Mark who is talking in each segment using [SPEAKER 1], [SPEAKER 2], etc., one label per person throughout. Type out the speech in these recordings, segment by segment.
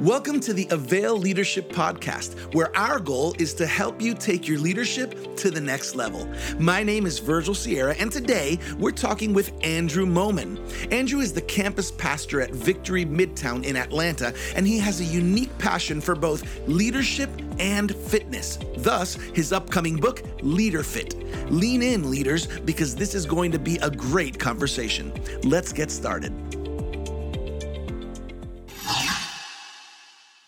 [SPEAKER 1] Welcome to the Avail Leadership Podcast, where our goal is to help you take your leadership to the next level. My name is Virgil Sierra, and today we're talking with Andrew Moman. Andrew is the campus pastor at Victory Midtown in Atlanta, and he has a unique passion for both leadership and fitness. Thus, his upcoming book, Leader Fit. Lean in, leaders, because this is going to be a great conversation. Let's get started.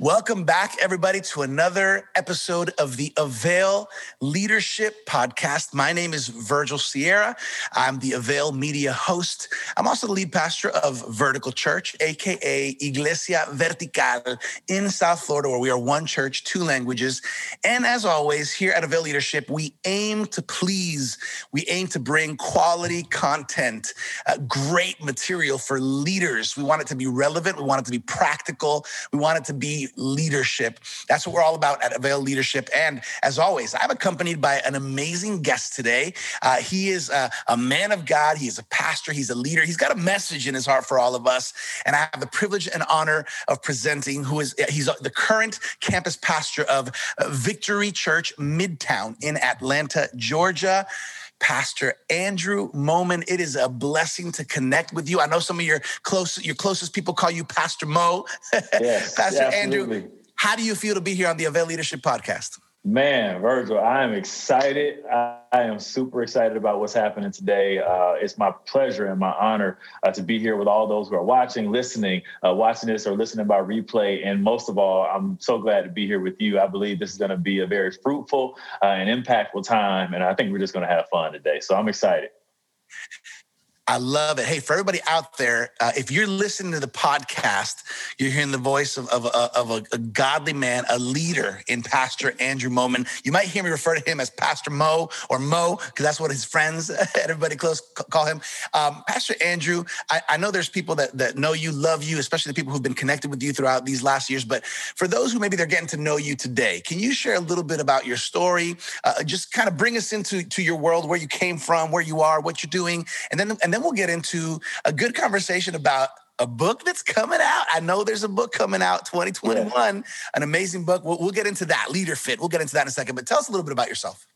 [SPEAKER 1] Welcome back, everybody, to another episode of the Avail Leadership Podcast. My name is Virgil Sierra. I'm the Avail Media host. I'm also the lead pastor of Vertical Church, aka Iglesia Vertical in South Florida, where we are one church, two languages. And as always, here at Avail Leadership, we aim to please, we aim to bring quality content, uh, great material for leaders. We want it to be relevant, we want it to be practical, we want it to be leadership. That's what we're all about at Avail Leadership. And as always, I'm accompanied by an amazing guest today. Uh, he is a, a man of God. He is a pastor. He's a leader. He's got a message in his heart for all of us. And I have the privilege and honor of presenting who is he's the current campus pastor of Victory Church Midtown in Atlanta, Georgia. Pastor Andrew Moman. It is a blessing to connect with you. I know some of your close, your closest people call you Pastor Mo.
[SPEAKER 2] Yes,
[SPEAKER 1] Pastor
[SPEAKER 2] absolutely.
[SPEAKER 1] Andrew, how do you feel to be here on the Avail Leadership Podcast?
[SPEAKER 2] Man, Virgil, I am excited. I, am super excited about what's happening today. Uh, it's my pleasure and my honor uh, to be here with all those who are watching, listening, uh, watching this or listening by replay. And most of all, I'm so glad to be here with you. I believe this is going to be a very fruitful uh, and impactful time. And I think we're just going to have fun today. So I'm excited.
[SPEAKER 1] I love it. Hey, for everybody out there, uh, if you're listening to the podcast, you're hearing the voice of, of, of a, a, godly man, a leader in Pastor Andrew Moman. You might hear me refer to him as Pastor Mo or Mo, because that's what his friends, everybody close, call him. Um, Pastor Andrew, I, I, know there's people that, that know you, love you, especially the people who've been connected with you throughout these last years. But for those who maybe they're getting to know you today, can you share a little bit about your story? Uh, just kind of bring us into to your world, where you came from, where you are, what you're doing, and then and then we'll get into a good conversation about a book that's coming out. I know there's a book coming out 2021, yeah. an amazing book. We'll, we'll, get into that, Leader Fit. We'll get into that in a second. But tell us a little bit about yourself.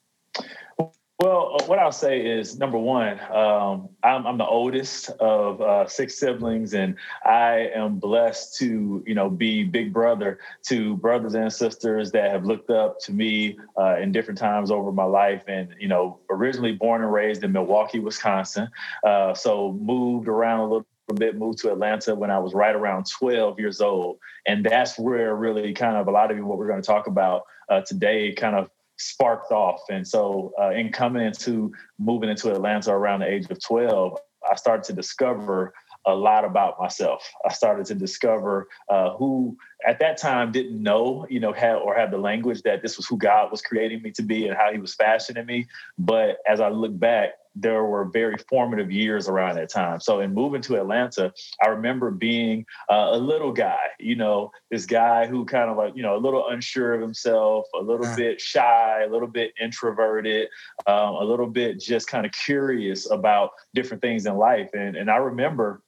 [SPEAKER 2] Well, uh, what I'll say is number one, um, I'm, I'm, the oldest of uh, six siblings, and I am blessed to, you know, be big brother to brothers and sisters that have looked up to me uh, in different times over my life. And you know, originally born and raised in Milwaukee, Wisconsin, uh, so moved around a little bit, moved to Atlanta when I was right around 12 years old. And that's where really kind of a lot of what we're going to talk about uh, today kind of sparked off. And so, uh, in coming into moving into Atlanta around the age of 12, I started to discover a lot about myself. I started to discover uh, who at that time didn't know, you know, had, or had the language that this was who God was creating me to be and how He was fashioning me. But as I look back, there were very formative years around that time. So in moving to Atlanta, I remember being uh, a little guy, you know, this guy who kind of like, you know, a little unsure of himself, a little bit shy, a little bit introverted, um, a little bit just kind of curious about different things in life. And, and I remember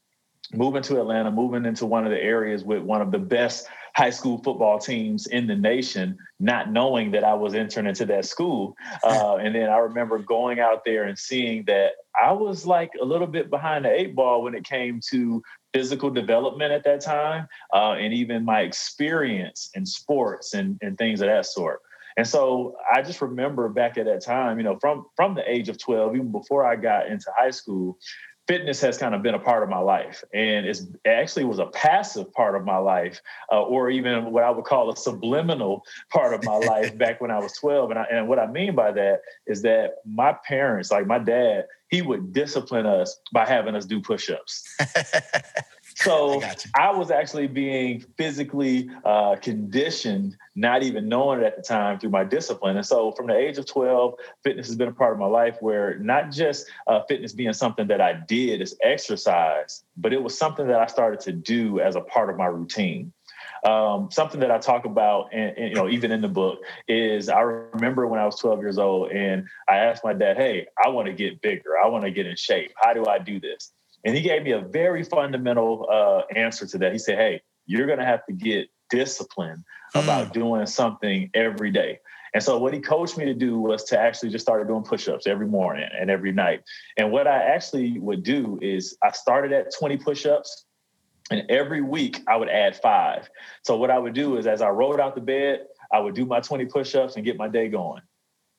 [SPEAKER 2] moving to Atlanta, moving into one of the areas with one of the best high school football teams in the nation, not knowing that I was entering into that school. Uh, and then I remember going out there and seeing that I was like a little bit behind the eight ball when it came to physical development at that time, uh, and even my experience in sports and, and things of that sort. And so I just remember back at that time, you know, from from the age of 12, even before I got into high school, fitness has kind of been a part of my life. And it's, it actually was a passive part of my life uh, or even what i would call a subliminal part of my life back when i was 12 and, I, and what i mean by that is that my parents like my dad he would discipline us by having us do push-ups So I, I, was actually being physically uh, conditioned, not even knowing it at the time through my discipline. And so from the age of 12, fitness has been a part of my life where not just uh, fitness being something that I did as exercise, but it was something that I started to do as a part of my routine. Um, something that I talk about, and, and, you know, even in the book, is I remember when I was 12 years old, and I asked my dad, "Hey, I want to get bigger. I want to get in shape. How do I do this?" And he gave me a very fundamental uh, answer to that. He said, Hey, you're going to have to get discipline mm. about doing something every day. And so what he coached me to do was to actually just start doing push-ups every morning and every night. And what I actually would do is I started at 20 push-ups and every week I would add five. So what I would do is as I rolled out the bed, I would do my 20 push-ups and get my day going.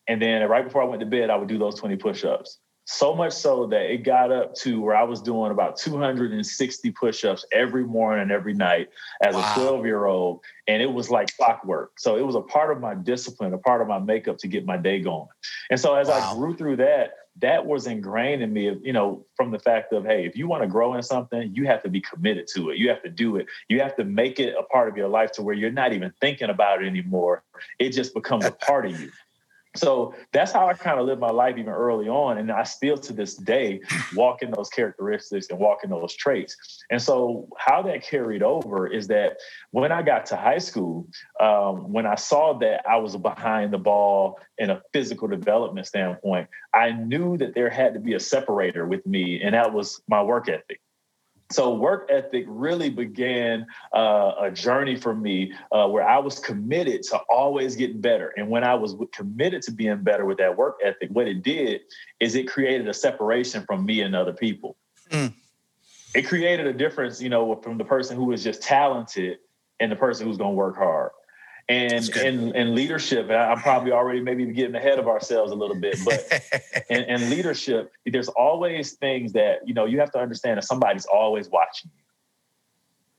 [SPEAKER 2] And then right before I went to bed, I would do those 20 push-ups. So much so that it got up to where I was doing about 260 push-ups every morning and every night as wow. a 12-year-old. And it was like clockwork. So it was a part of my discipline, a part of my makeup to get my day going. And so as wow. I grew through that, that was ingrained in me, you know, from the fact of, hey, if you want to grow in something, you have to be committed to it. You have to do it. You have to make it a part of your life to where you're not even thinking about it anymore. It just becomes a part of you. So that's how I kind of lived my life even early on. And I still to this day walk in those characteristics and walk in those traits. And so how that carried over is that when I got to high school, um, when I saw that I was behind the ball in a physical development standpoint, I knew that there had to be a separator with me, and that was my work ethic. So work ethic really began uh, a journey for me uh, where I was committed to always getting better. And when I was committed to being better with that work ethic, what it did is it created a separation from me and other people. Mm. It created a difference, you know, from the person who was just talented and the person who's going to work hard and in, in leadership i'm probably already maybe getting ahead of ourselves a little bit but and, in, leadership there's always things that you know you have to understand that somebody's always watching you.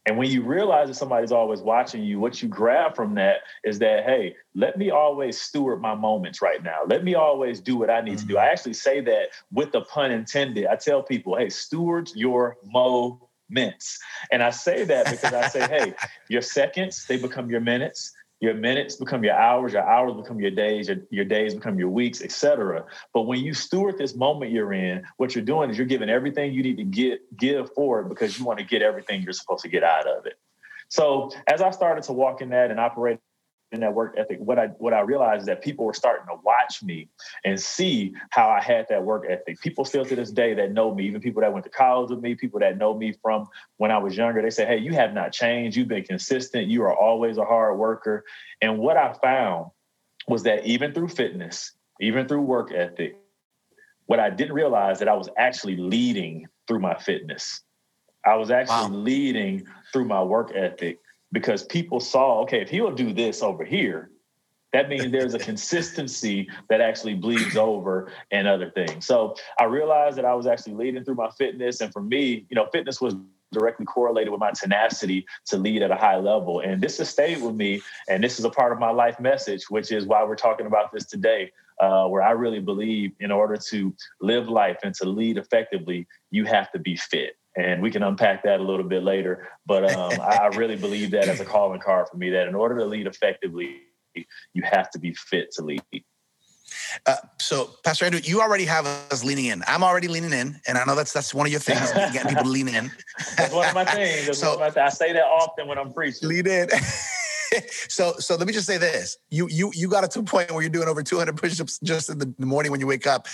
[SPEAKER 2] And when you realize that somebody's always watching you what you grab from that is that hey let me always steward my moments right now. Let me always do what i need mm-hmm. to do. I mm-hmm. actually say that with the pun intended. I tell people hey steward your moments. And i say that because i say hey your seconds they become your minutes your minutes become your hours, your hours become your days, your, your days become your weeks, etc. But when you steward this moment you're in, what you're doing is you're giving everything you need to get give for it because you want to get everything you're supposed to get out of it. So as I started to walk in that and operate in that work ethic, what I what I realized is that people were starting to watch me and see how I had that work ethic. People still to this day that know me, even people that went to college with me, people that know me from when I was younger, they say, Hey, you have not changed. You've been consistent. You are always a hard worker. And what I found was that even through fitness, even through work ethic, what I didn't realize that I was actually leading through my fitness. I was actually wow. leading through my work ethic because people saw, okay, if he'll do this over here, that means there's a consistency that actually bleeds over and other things. So I realized that I was actually leading through my fitness. And for me, you know, fitness was directly correlated with my tenacity to lead at a high level. And this has stayed with me. And this is a part of my life message, which is why we're talking about this today. Uh, where I really believe in order to live life and to lead effectively, you have to be fit and we can unpack that a little bit later. But um, I really believe that as a calling card for me, that in order to lead effectively, you have to be fit to lead.
[SPEAKER 1] Uh, so, Pastor Andrew, you already have us leaning in. I'm already leaning in, and I know that's that's one of your things, getting people to lean in.
[SPEAKER 2] that's one of my things. so, my th- I say that often when I'm preaching.
[SPEAKER 1] Lean in. so so let me just say this. You you you got a point where you're doing over 200 push-ups just in the, morning when you wake up.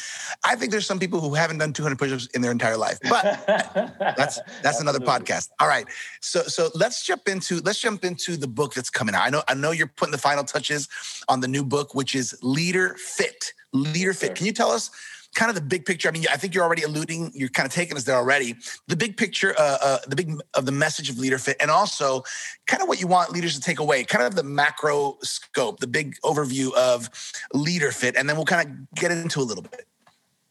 [SPEAKER 1] I think there's some people who haven't done 200 push-ups in their entire life. But that's that's another podcast. All right. So so let's jump into let's jump into the book that's coming out. I know I know you're putting the final touches on the new book which is Leader Fit. Leader Fit. Can you tell us kind of the big picture. I mean, I think you're already alluding, you're kind of taking us there already. The big picture, uh, uh, the big of the message of leader fit, and also kind of what you want leaders to take away, kind of the macro scope, the big overview of leader fit, and then we'll kind of get into a little bit.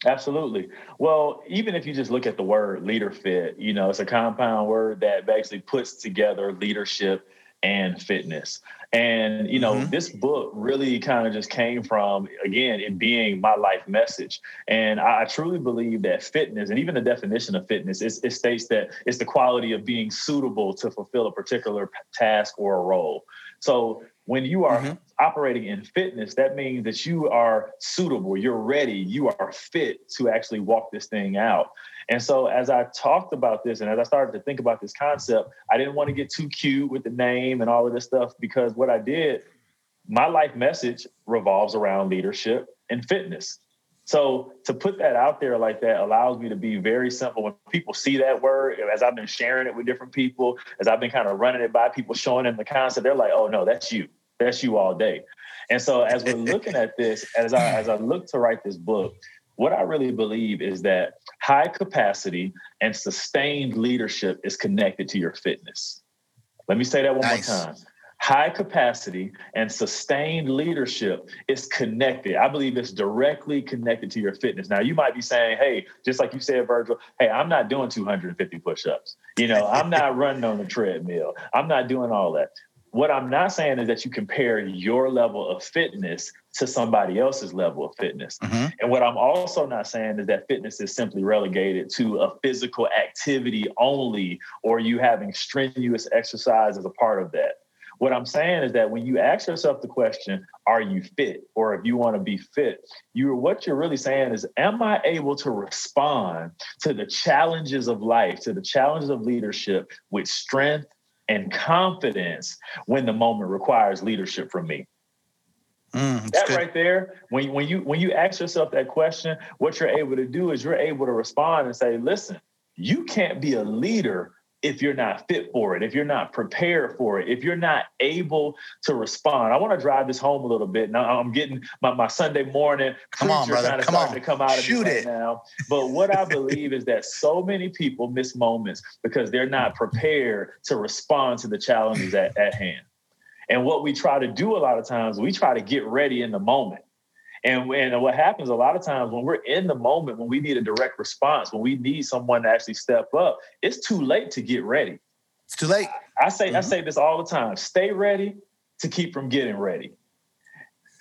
[SPEAKER 2] Absolutely. Well, even if you just look at the word leader fit, you know, it's a compound word that basically puts together leadership and fitness. And, you know, mm-hmm. this book really kind of just came from, again, it being my life message. And I, I truly believe that fitness, and even the definition of fitness, it states that it's the quality of being suitable to fulfill a particular task or a role. So when you are mm-hmm. operating in fitness, that means that you are suitable, you're ready, you are fit to actually walk this thing out. And so as I talked about this and as I started to think about this concept, I didn't want to get too cute with the name and all of this stuff because what I did, my life message revolves around leadership and fitness. So to put that out there like that allows me to be very simple. When people see that word, as I've been sharing it with different people, as I've been kind of running it by people, showing them the concept, they're like, "Oh no, that's you. That's you all day." And so as we're looking at this, as I as I look to write this book, what I really believe is that high capacity and sustained leadership is connected to your fitness. Let me say that one nice. more time high capacity and sustained leadership is connected. I believe it's directly connected to your fitness. Now, you might be saying, hey, just like you said, Virgil, hey, I'm not doing 250 push ups. You know, I'm not running on the treadmill. I'm not doing all that. What I'm not saying is that you compare your level of fitness to somebody else's level of fitness. Mm-hmm. And what I'm also not saying is that fitness is simply relegated to a physical activity only, or you having strenuous exercise as a part of that. What I'm saying is that when you ask yourself the question, are you fit? Or if you want to be fit, you what you're really saying is, am I able to respond to the challenges of life, to the challenges of leadership with strength and confidence when the moment requires leadership from me? Mm, that good. right there, when, when you when you ask yourself that question, what you're able to do is you're able to respond and say, listen, you can't be a leader if you're not fit for it, if you're not prepared for it, if you're not able to respond. I want to drive this home a little bit. Now I'm getting my, my Sunday morning
[SPEAKER 1] come on, brother. kind of come starting
[SPEAKER 2] on. to come out of
[SPEAKER 1] Shoot it.
[SPEAKER 2] right now. But what I believe is that so many people miss moments because they're not prepared to respond to the challenges at, at hand. And what we try to do a lot of times, we try to get ready in the moment. And, and what happens a lot of times when we're in the moment, when we need a direct response, when we need someone to actually step up, it's too late to get ready.
[SPEAKER 1] It's too late.
[SPEAKER 2] I say mm-hmm. I say this all the time. Stay ready to keep from getting ready.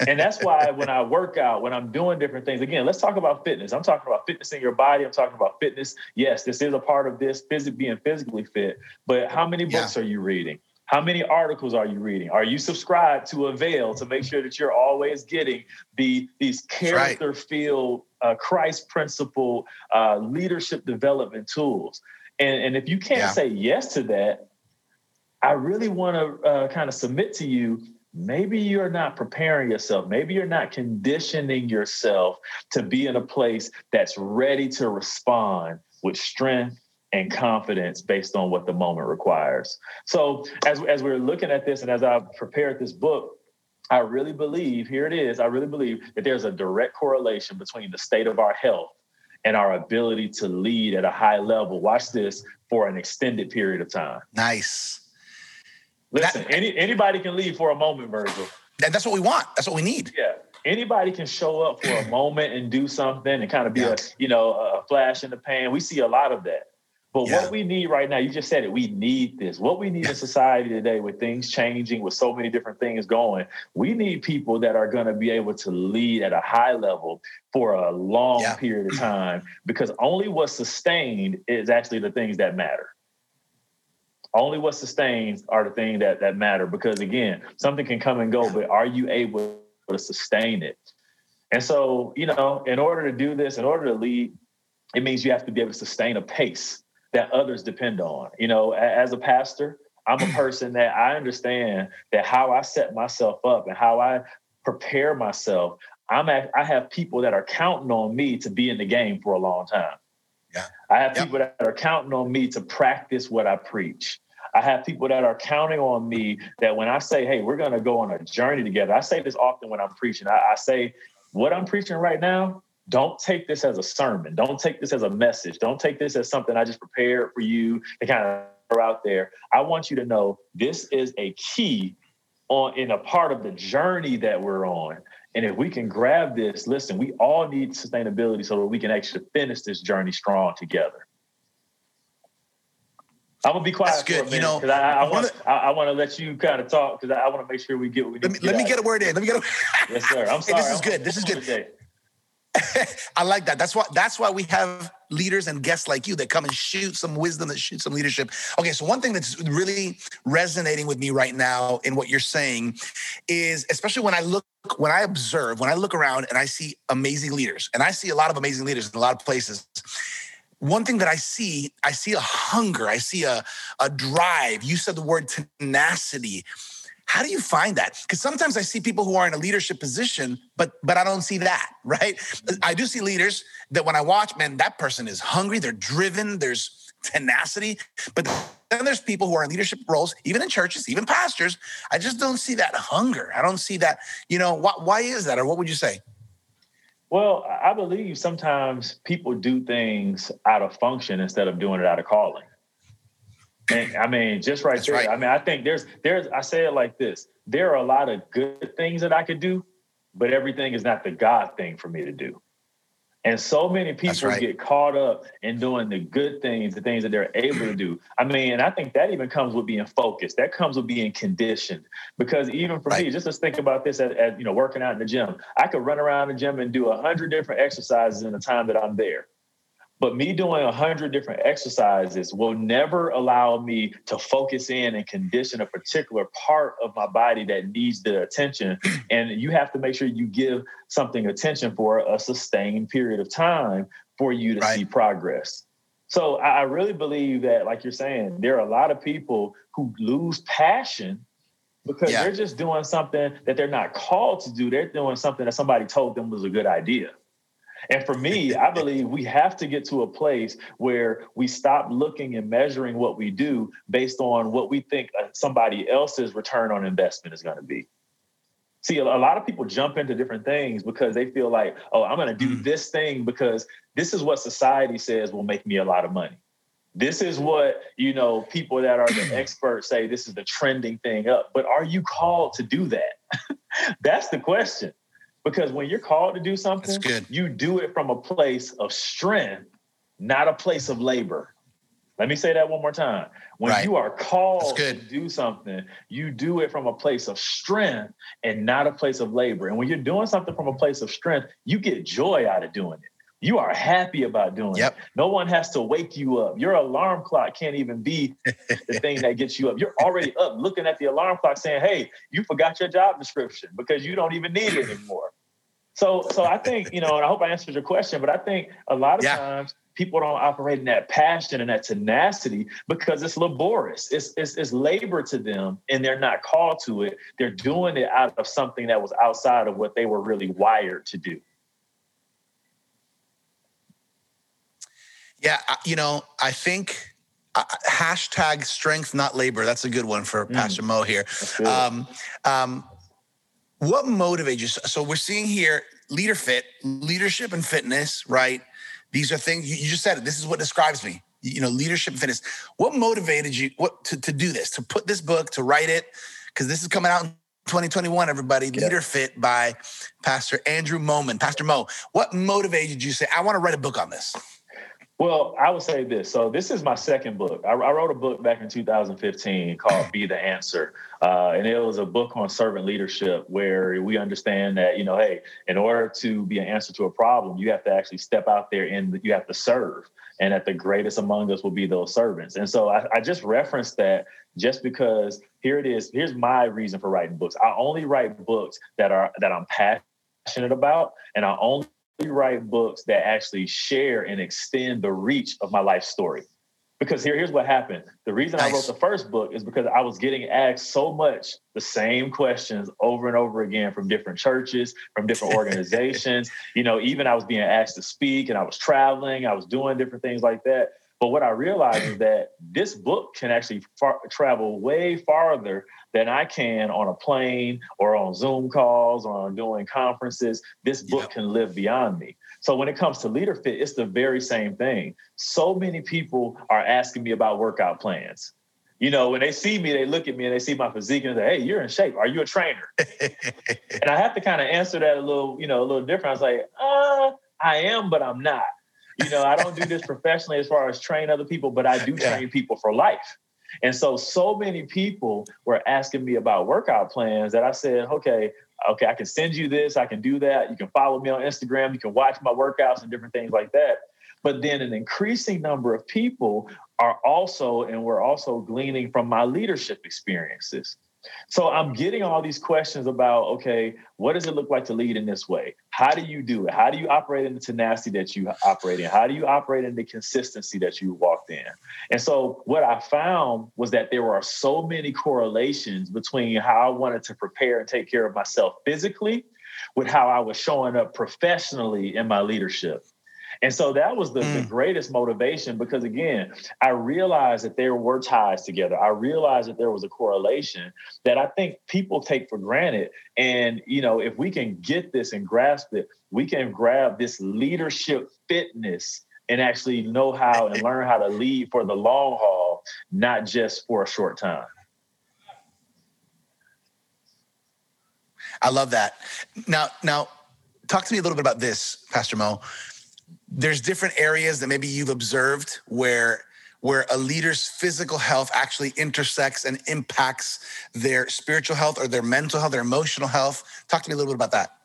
[SPEAKER 2] and that's why when I work out, when I'm doing different things, again, let's talk about fitness. I'm talking about fitness in your body. I'm talking about fitness. Yes, this is a part of this, physically being physically fit. But how many books yeah. are you reading? How many articles are you reading? Are you subscribed to Avail to make sure that you're always getting the these character right. filled uh, Christ principle uh, leadership development tools? And, and if you can't yeah. say yes to that, I really want to uh, kind of submit to you maybe you're not preparing yourself. Maybe you're not conditioning yourself to be in a place that's ready to respond with strength and confidence based on what the moment requires. So as as we're looking at this and as I prepared this book, I really believe, here it is, I really believe that there's a direct correlation between the state of our health and our ability to lead at a high level. Watch this for an extended period of time.
[SPEAKER 1] Nice.
[SPEAKER 2] Listen, that, any anybody can lead for a moment, Virgil.
[SPEAKER 1] And that's what we want. That's what we need.
[SPEAKER 2] Yeah. Anybody can show up for a moment and do something and kind of be yeah. a, you know, a flash in the pan. We see a lot of that. But yeah. what we need right now, you just said it, we need this. What we need in society today, with things changing, with so many different things going, we need people that are going to be able to lead at a high level for a long yeah. period of time because only what's sustained is actually the things that matter. Only what sustains are the things that, that matter because, again, something can come and go, but are you able to sustain it? And so, you know, in order to do this, in order to lead, it means you have to be able to sustain a pace that others depend on. You know, as a pastor, I'm a person that I understand that how I set myself up and how I prepare myself, I'm at, I have people that are counting on me to be in the game for a long time.
[SPEAKER 1] Yeah.
[SPEAKER 2] I have yep. people that are counting on me to practice what I preach. I have people that are counting on me that when I say, hey, we're going to go on a journey together, I say this often when I'm preaching. I, I say, what I'm preaching right now, don't take this as a sermon. Don't take this as a message. Don't take this as something I just prepared for you to kind of throw out there. I want you to know this is a key on in a part of the journey that we're on. And if we can grab this, listen, we all need sustainability so that we can actually finish this journey strong together. I'm gonna be quiet That's good. you know, because I, I, want I, I want to let you kind of talk because I, I want to make sure we get what we
[SPEAKER 1] Let me, let me get a word in. Let me get a.
[SPEAKER 2] yes, sir. I'm sorry.
[SPEAKER 1] Hey, this is good. This is good. I like that. That's why that's why we have leaders and guests like you that come and shoot some wisdom, that shoot some leadership. Okay, so one thing that's really resonating with me right now in what you're saying is especially when I look when I observe, when I look around and I see amazing leaders, and I see a lot of amazing leaders in a lot of places. One thing that I see, I see a hunger, I see a, a drive. You said the word tenacity How do you find that? Because sometimes I see people who are in a leadership position, but but I don't see that, right? I do see leaders that when I watch, man, that person is hungry, they're driven, there's tenacity. But then there's people who are in leadership roles, even in churches, even pastors. I just don't see that hunger. I don't see that, you know, why, why is that? Or what would you say?
[SPEAKER 2] Well, I believe sometimes people do things out of function instead of doing it out of calling. And I mean, just right That's there. Right. I mean, I think there's there's I say it like this. There are a lot of good things that I could do, but everything is not the God thing for me to do. And so many people right. get caught up in doing the good things, the things that they're able to do. I mean, and I think that even comes with being focused. That comes with being conditioned. Because even for right. me, just to think about this as, as, you know, working out in the gym, I could run around the gym and do a hundred different exercises in the time that I'm there. But me doing a hundred different exercises will never allow me to focus in and condition a particular part of my body that needs the attention. And you have to make sure you give something attention for a sustained period of time for you to right. see progress. So I really believe that, like you're saying, there are a lot of people who lose passion because yeah. they're just doing something that they're not called to do. They're doing something that somebody told them was a good idea. And for me, I believe we have to get to a place where we stop looking and measuring what we do based on what we think uh, somebody else's return on investment is going to be. See, a lot of people jump into different things because they feel like, oh, I'm going to do mm. this thing because this is what society says will make me a lot of money. This is what, you know, people that are the experts say this is the trending thing up. But are you called to do that? That's the question. Because when you're called to do something, you do it from a place of strength, not a place of labor. Let me say that one more time. When right. you are called to do something, you do it from a place of strength and not a place of labor. And when you're doing something from a place of strength, you get joy out of doing it. You are happy about doing yep. it. No one has to wake you up. Your alarm clock can't even be the thing that gets you up. You're already up looking at the alarm clock saying, hey, you forgot your job description because you don't even need it anymore. So, so I think you know, and I hope I answered your question, but I think a lot of yeah. times people don't operate in that passion and that tenacity because it's laborious. It's, it's it's labor to them, and they're not called to it. They're doing it out of something that was outside of what they were really wired to do.
[SPEAKER 1] Yeah, you know, I think uh, hashtag strength not labor. That's a good one for mm. Pastor Mo here. Um, um, what motivates you? So we're seeing here leader fit, leadership and fitness, right? These are things you just said it. This is what describes me. You know, leadership and fitness. What motivated you what to, to do this, to put this book, to write it? Because this is coming out in 2021, everybody. Yep. Leader Fit by Pastor Andrew Moman. Pastor Mo, what motivated you to say, I want to write a book on this?
[SPEAKER 2] Well, I would say this. So this is my second book. I, I wrote a book back in 2015 called "Be the Answer," uh, and it was a book on servant leadership, where we understand that you know, hey, in order to be an answer to a problem, you have to actually step out there and you have to serve, and that the greatest among us will be those servants. And so I, I just referenced that just because here it is. Here's my reason for writing books. I only write books that are that I'm passionate about, and I only write books that actually share and extend the reach of my life story. Because here, here's what happened. The reason nice. I wrote the first book is because I was getting asked so much the same questions over and over again from different churches, from different organizations. you know, even I was being asked to speak and I was traveling, I was doing different things like that. But what I realized is that this book can actually far, travel way farther than I can on a plane or on Zoom calls or on doing conferences. This book yeah. can live beyond me. So when it comes to leader fit, it's the very same thing. So many people are asking me about workout plans. You know, when they see me, they look at me and they see my physique and they say, Hey, you're in shape. Are you a trainer? and I have to kind of answer that a little, you know, a little different. I was like, uh, I am, but I'm not. You know, I don't do this professionally as far as train other people, but I do train people for life. And so, so many people were asking me about workout plans that I said, okay, okay, I can send you this, I can do that. You can follow me on Instagram, you can watch my workouts and different things like that. But then an increasing number of people are also, and we're also gleaning from my leadership experiences. So I'm getting all these questions about, okay, what does it look like to lead in this way? How do you do it? How do you operate in the tenacity that you operate in? How do you operate in the consistency that you walked in? And so what I found was that there were so many correlations between how I wanted to prepare and take care of myself physically with how I was showing up professionally in my leadership. And so that was the, mm. the, greatest motivation because, again, I realized that there were ties together. I realized that there was a correlation that I think people take for granted. And, you know, if we can get this and grasp it, we can grab this leadership fitness and actually know how and learn how to lead for the long haul, not just for a short time.
[SPEAKER 1] I love that. Now, now, talk to me a little bit about this, Pastor Mo there's different areas that maybe you've observed where where a leader's physical health actually intersects and impacts their spiritual health or their mental health, their emotional health. Talk to me a little bit about that.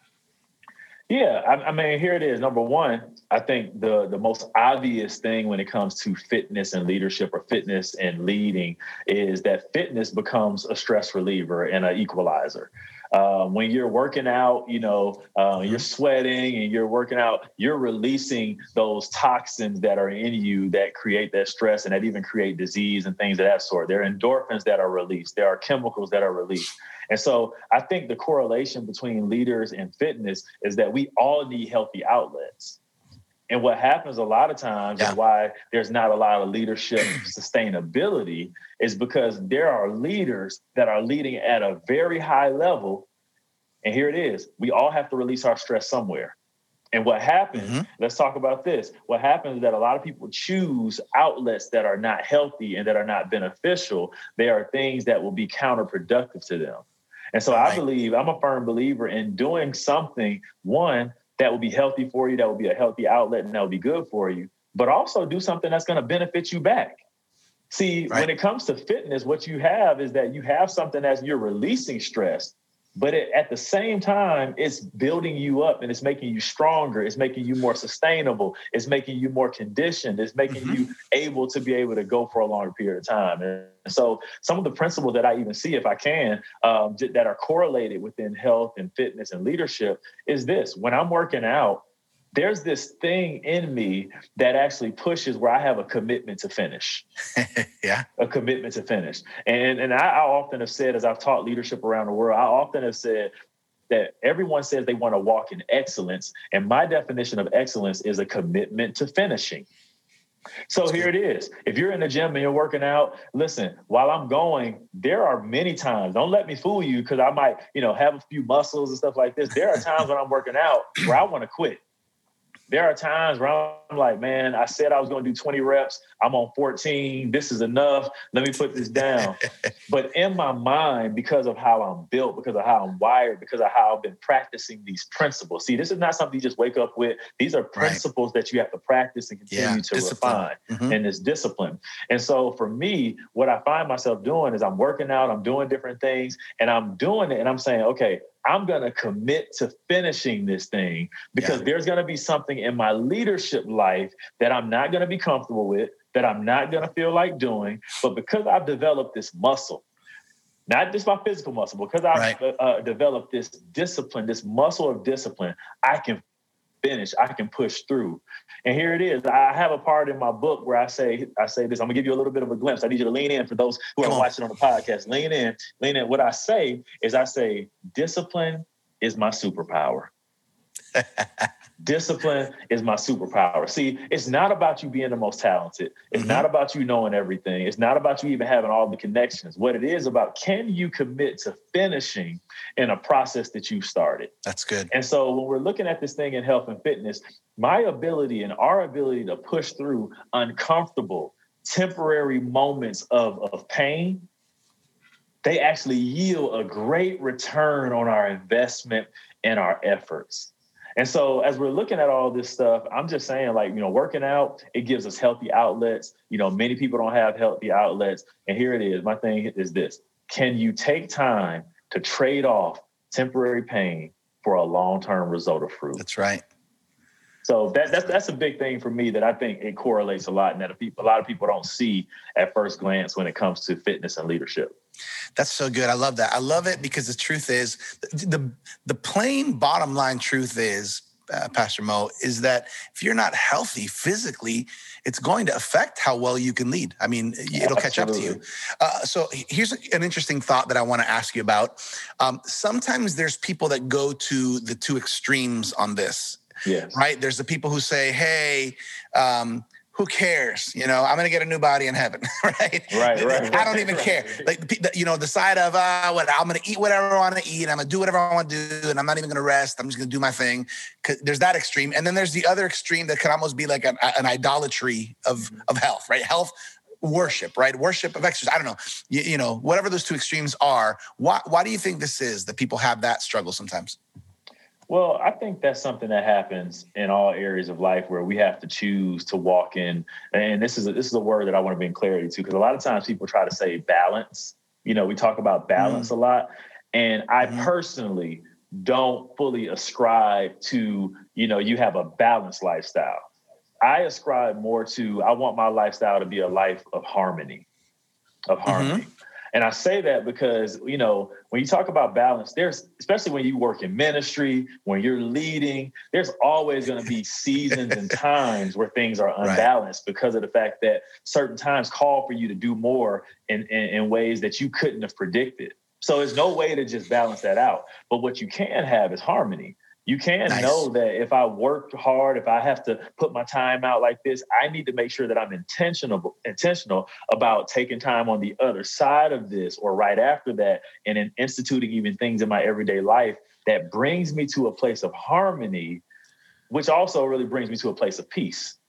[SPEAKER 2] Yeah, I, I, mean, here it is. Number one, I think the the most obvious thing when it comes to fitness and leadership, or fitness and leading, is that fitness becomes a stress reliever and an equalizer. Uh, when you're working out, you know, uh, mm-hmm. you're sweating and you're working out, you're releasing those toxins that are in you that create that stress and that even create disease and things of that sort. There are endorphins that are released, there are chemicals that are released. And so I think the correlation between leaders and fitness is that we all need healthy outlets. And what happens a lot of times yeah. and why there's not a lot of leadership sustainability is because there are leaders that are leading at a very high level. And here it is we all have to release our stress somewhere. And what happens, mm-hmm. let's talk about this. What happens is that a lot of people choose outlets that are not healthy and that are not beneficial. They are things that will be counterproductive to them. And so right. I believe, I'm a firm believer in doing something, one, that will be healthy for you, that will be a healthy outlet, and that will be good for you, but also do something that's going to benefit you back. See, right. when it comes to fitness, what you have is that you have something as you're releasing stress, but it, at the same time it's building you up and it's making you stronger. It's making you more sustainable. It's making you more conditioned. It's making mm-hmm. you able to be able to go for a longer period of time. And so some of the principles that i even see if i can um, that are correlated within health and fitness and leadership is this. When i'm working out there's this thing in me that actually pushes where I have a commitment to finish.
[SPEAKER 1] yeah.
[SPEAKER 2] A commitment to finish. And and I, I, often have said, as I've taught leadership around the world, I often have said that everyone says they want to walk in excellence. And my definition of excellence is a commitment to finishing. So That's here good. it is. If you're in the gym and you're working out, listen, while I'm going, there are many times, don't let me fool you because I might, you know, have a few muscles and stuff like this. There are times when I'm working out where I want to quit there are times where I'm like, man, I said I was going to do 20 reps. I'm on 14. This is enough. Let me put this down. but in my mind, because of how I'm built, because of how I'm wired, because of how I've been practicing these principles. See, this is not something you just wake up with. These are principles right. that you have to practice and continue yeah, to discipline. refine mm-hmm. in this discipline. And so for me, what I find myself doing is I'm working out, I'm doing different things, and I'm doing it and I'm saying, okay, I'm going to commit to finishing this thing because yeah. there's going to be something in my leadership life that I'm not going to be comfortable with, that I'm not going to feel like doing. But because I've developed this muscle, not just my physical muscle, because I've right. uh, uh developed this discipline, this muscle of discipline, I can finish. I can push through. And here it is. I have a part in my book where I say, I say this. I'm gonna give you a little bit of a glimpse. I need you to lean in for those who Come are on. watching on the podcast. Lean in, lean in. What I say is I say, discipline is my superpower. Discipline is my superpower. See, it's not about you being the most talented. It's mm-hmm. not about you knowing everything. It's not about you even having all the connections. What it is about, can you commit to finishing in a process that you started?
[SPEAKER 1] That's good.
[SPEAKER 2] And so when we're looking at this thing in health and fitness, my ability and our ability to push through uncomfortable, temporary moments of, of pain, they actually yield a great return on our investment and our efforts. And so as we're looking at all this stuff, I'm just saying, like, you know, working out, it gives us healthy outlets. You know, many people don't have healthy outlets. And here it is. My thing is this can you take time to trade off temporary pain for a long term result of fruit?
[SPEAKER 1] That's right.
[SPEAKER 2] So that, that's that's a big thing for me that I think it correlates a lot, and that a, people, a lot of people don't see at first glance when it comes to fitness and leadership.
[SPEAKER 1] That's so good. I love that. I love it because the truth is, the the plain bottom line truth is, uh, Pastor Mo, is that if you're not healthy physically, it's going to affect how well you can lead. I mean, it'll Absolutely. catch up to you. Uh, so here's an interesting thought that I want to ask you about. Um, sometimes there's people that go to the two extremes on this.
[SPEAKER 2] Yes.
[SPEAKER 1] Right. There's the people who say, hey, um, who cares? You know, I'm going to get a new body in heaven,
[SPEAKER 2] right? Right, right.
[SPEAKER 1] I don't even care. Like, you know, the side of, uh, what I'm going to eat whatever I want to eat. I'm going to do whatever I want to do. And I'm not even going to rest. I'm just going to do my thing. There's that extreme. And then there's the other extreme that can almost be like an, an idolatry of, mm-hmm. of health, right? Health worship, right? Worship of exercise. I don't know. You, you know, whatever those two extremes are, why, why do you think this is that people have that struggle sometimes?
[SPEAKER 2] Well, I think that's something that happens in all areas of life where we have to choose to walk in. And this is a, this is a word that I want to bring clarity to because a lot of times people try to say balance. You know, we talk about balance mm. a lot, and I mm. personally don't fully ascribe to you know you have a balanced lifestyle. I ascribe more to I want my lifestyle to be a life of harmony, of harmony. Mm-hmm. And I say that because, you know, when you talk about balance, there's, especially when you work in ministry, when you're leading, there's always going to be seasons and times where things are unbalanced right. because of the fact that certain times call for you to do more in, in, in ways that you couldn't have predicted. So there's no way to just balance that out. But what you can have is harmony. You can nice. know that if I work hard, if I have to put my time out like this, I need to make sure that I'm intentional intentional about taking time on the other side of this or right after that and in instituting even things in my everyday life that brings me to a place of harmony, which also really brings me to a place of peace.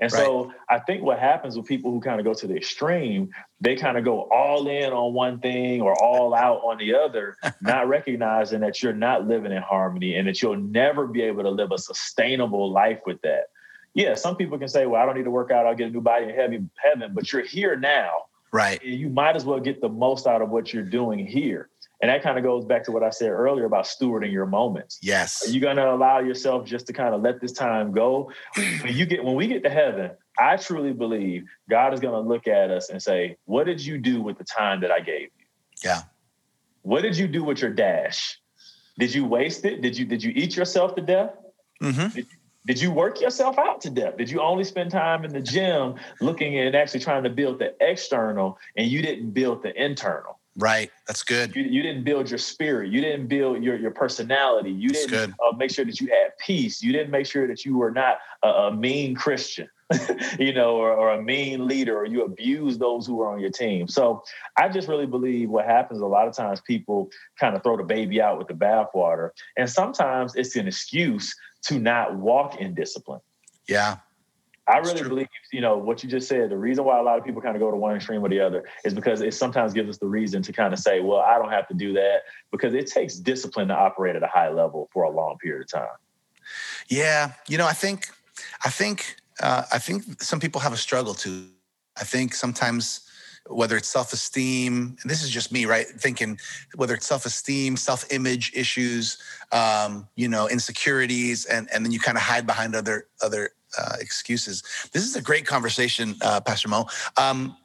[SPEAKER 2] And right. so I think what happens with people who kind of go to the extreme, they kind of go all in on one thing or all out on the other, not recognizing that you're not living in harmony and that you'll never be able to live a sustainable life with that. Yeah, some people can say, well, I don't need to work out, I'll get a new body in heaven, heaven, but you're here now.
[SPEAKER 1] Right.
[SPEAKER 2] you might as well get the most out of what you're doing here. And that kind of goes back to what I said earlier about stewarding your moments.
[SPEAKER 1] Yes.
[SPEAKER 2] Are you going to allow yourself just to kind of let this time go? When you get when we get to heaven, I truly believe God is going to look at us and say, "What did you do with the time that I gave you?"
[SPEAKER 1] Yeah.
[SPEAKER 2] What did you do with your dash? Did you waste it? Did you did you eat yourself to death? Mm-hmm. Did, did you work yourself out to death? Did you only spend time in the gym looking and actually trying to build the external and you didn't build the internal?
[SPEAKER 1] Right. That's good.
[SPEAKER 2] You, you, didn't build your spirit. You didn't build your, your personality. You That's didn't uh, make sure that you had peace. You didn't make sure that you were not a, a mean Christian, you know, or, or, a mean leader, or you abuse those who are on your team. So I just really believe what happens a lot of times people kind of throw the baby out with the bathwater. And sometimes it's an excuse to not walk in discipline.
[SPEAKER 1] Yeah.
[SPEAKER 2] I really believe, you know, what you just said. The reason why a lot of people kind of go to one extreme or the other is because it sometimes gives us the reason to kind of say, well, I don't have to do that because it takes discipline to operate at a high level for a long period of time.
[SPEAKER 1] Yeah, you know, I think, I think, uh, I think some people have a struggle too. I think sometimes whether it's self-esteem and this is just me right thinking whether it's self-esteem self-image issues um, you know insecurities and and then you kind of hide behind other other uh, excuses. This is a great conversation, uh, Pastor Mo. Um,